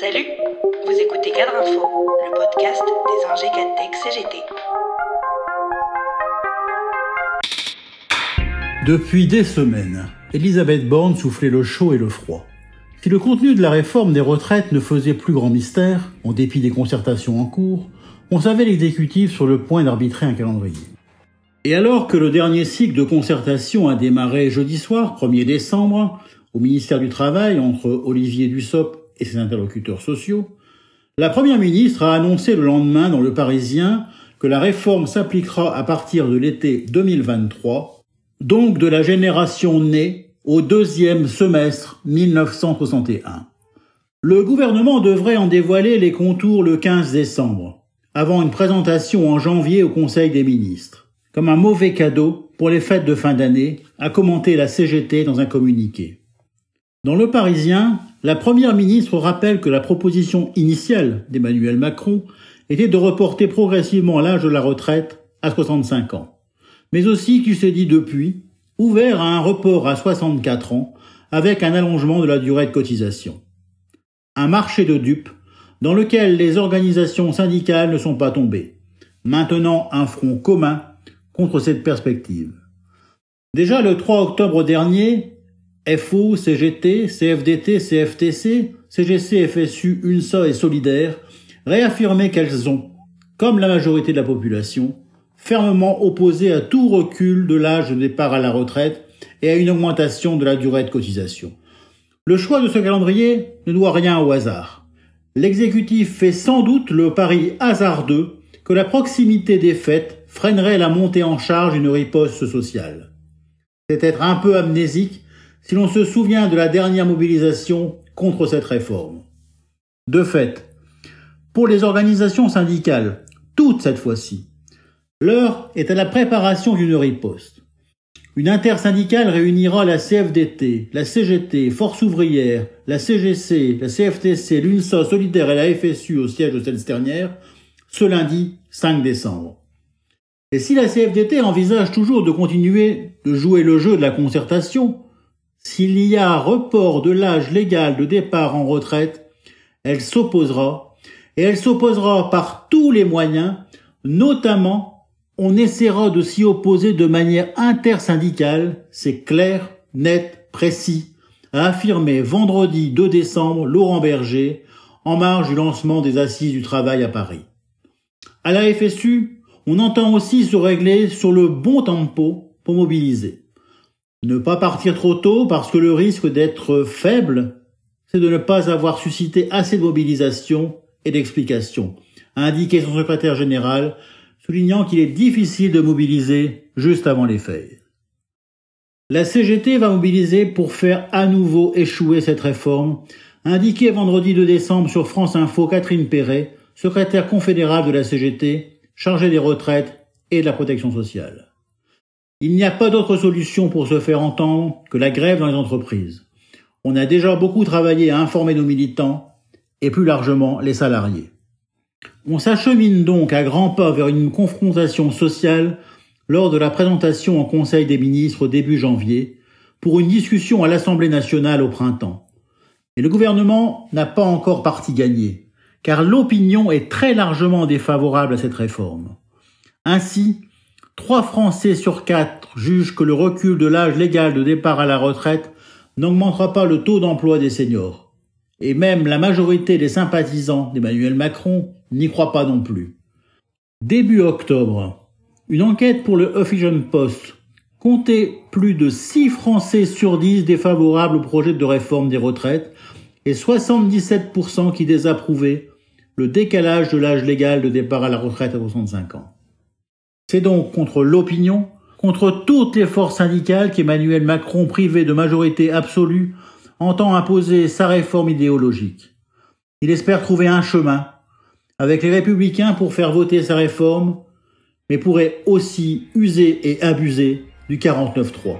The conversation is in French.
Salut, vous écoutez Cadre Info, le podcast des ingés Cadtech CGT. Depuis des semaines, Elisabeth Borne soufflait le chaud et le froid. Si le contenu de la réforme des retraites ne faisait plus grand mystère, en dépit des concertations en cours, on savait l'exécutif sur le point d'arbitrer un calendrier. Et alors que le dernier cycle de concertation a démarré jeudi soir, 1er décembre, au ministère du Travail entre Olivier Dussopt et ses interlocuteurs sociaux, la Première ministre a annoncé le lendemain dans Le Parisien que la réforme s'appliquera à partir de l'été 2023, donc de la génération née au deuxième semestre 1961. Le gouvernement devrait en dévoiler les contours le 15 décembre, avant une présentation en janvier au Conseil des ministres, comme un mauvais cadeau pour les fêtes de fin d'année, a commenté la CGT dans un communiqué. Dans Le Parisien, la Première ministre rappelle que la proposition initiale d'Emmanuel Macron était de reporter progressivement l'âge de la retraite à 65 ans, mais aussi qu'il s'est dit depuis ouvert à un report à 64 ans avec un allongement de la durée de cotisation. Un marché de dupes dans lequel les organisations syndicales ne sont pas tombées, maintenant un front commun contre cette perspective. Déjà le 3 octobre dernier, FO, CGT, CFDT, CFTC, CGC, FSU, UNSA et Solidaire réaffirmaient qu'elles ont, comme la majorité de la population, fermement opposé à tout recul de l'âge de départ à la retraite et à une augmentation de la durée de cotisation. Le choix de ce calendrier ne doit rien au hasard. L'exécutif fait sans doute le pari hasardeux que la proximité des fêtes freinerait la montée en charge d'une riposte sociale. C'est être un peu amnésique si l'on se souvient de la dernière mobilisation contre cette réforme. De fait, pour les organisations syndicales, toutes cette fois-ci, l'heure est à la préparation d'une riposte. Une intersyndicale réunira la CFDT, la CGT, Force ouvrière, la CGC, la CFTC, l'UNSA solidaire et la FSU au siège de cette dernière ce lundi 5 décembre. Et si la CFDT envisage toujours de continuer de jouer le jeu de la concertation, s'il y a report de l'âge légal de départ en retraite, elle s'opposera, et elle s'opposera par tous les moyens, notamment on essaiera de s'y opposer de manière intersyndicale, c'est clair, net, précis, a affirmé vendredi 2 décembre Laurent Berger, en marge du lancement des assises du travail à Paris. À la FSU, on entend aussi se régler sur le bon tempo pour mobiliser. Ne pas partir trop tôt parce que le risque d'être faible, c'est de ne pas avoir suscité assez de mobilisation et d'explication, a indiqué son secrétaire général, soulignant qu'il est difficile de mobiliser juste avant les fêtes. La CGT va mobiliser pour faire à nouveau échouer cette réforme, indiqué vendredi 2 décembre sur France Info Catherine Perret, secrétaire confédérale de la CGT, chargée des retraites et de la protection sociale. Il n'y a pas d'autre solution pour se faire entendre que la grève dans les entreprises. On a déjà beaucoup travaillé à informer nos militants et plus largement les salariés. On s'achemine donc à grands pas vers une confrontation sociale lors de la présentation en Conseil des ministres début janvier pour une discussion à l'Assemblée nationale au printemps. Et le gouvernement n'a pas encore parti gagné, car l'opinion est très largement défavorable à cette réforme. Ainsi, Trois Français sur quatre jugent que le recul de l'âge légal de départ à la retraite n'augmentera pas le taux d'emploi des seniors. Et même la majorité des sympathisants d'Emmanuel Macron n'y croit pas non plus. Début octobre, une enquête pour le Huffington Post comptait plus de 6 Français sur 10 défavorables au projet de réforme des retraites et 77% qui désapprouvaient le décalage de l'âge légal de départ à la retraite à 65 ans. C'est donc contre l'opinion, contre toutes les forces syndicales qu'Emmanuel Macron, privé de majorité absolue, entend imposer sa réforme idéologique. Il espère trouver un chemin avec les républicains pour faire voter sa réforme, mais pourrait aussi user et abuser du 49-3.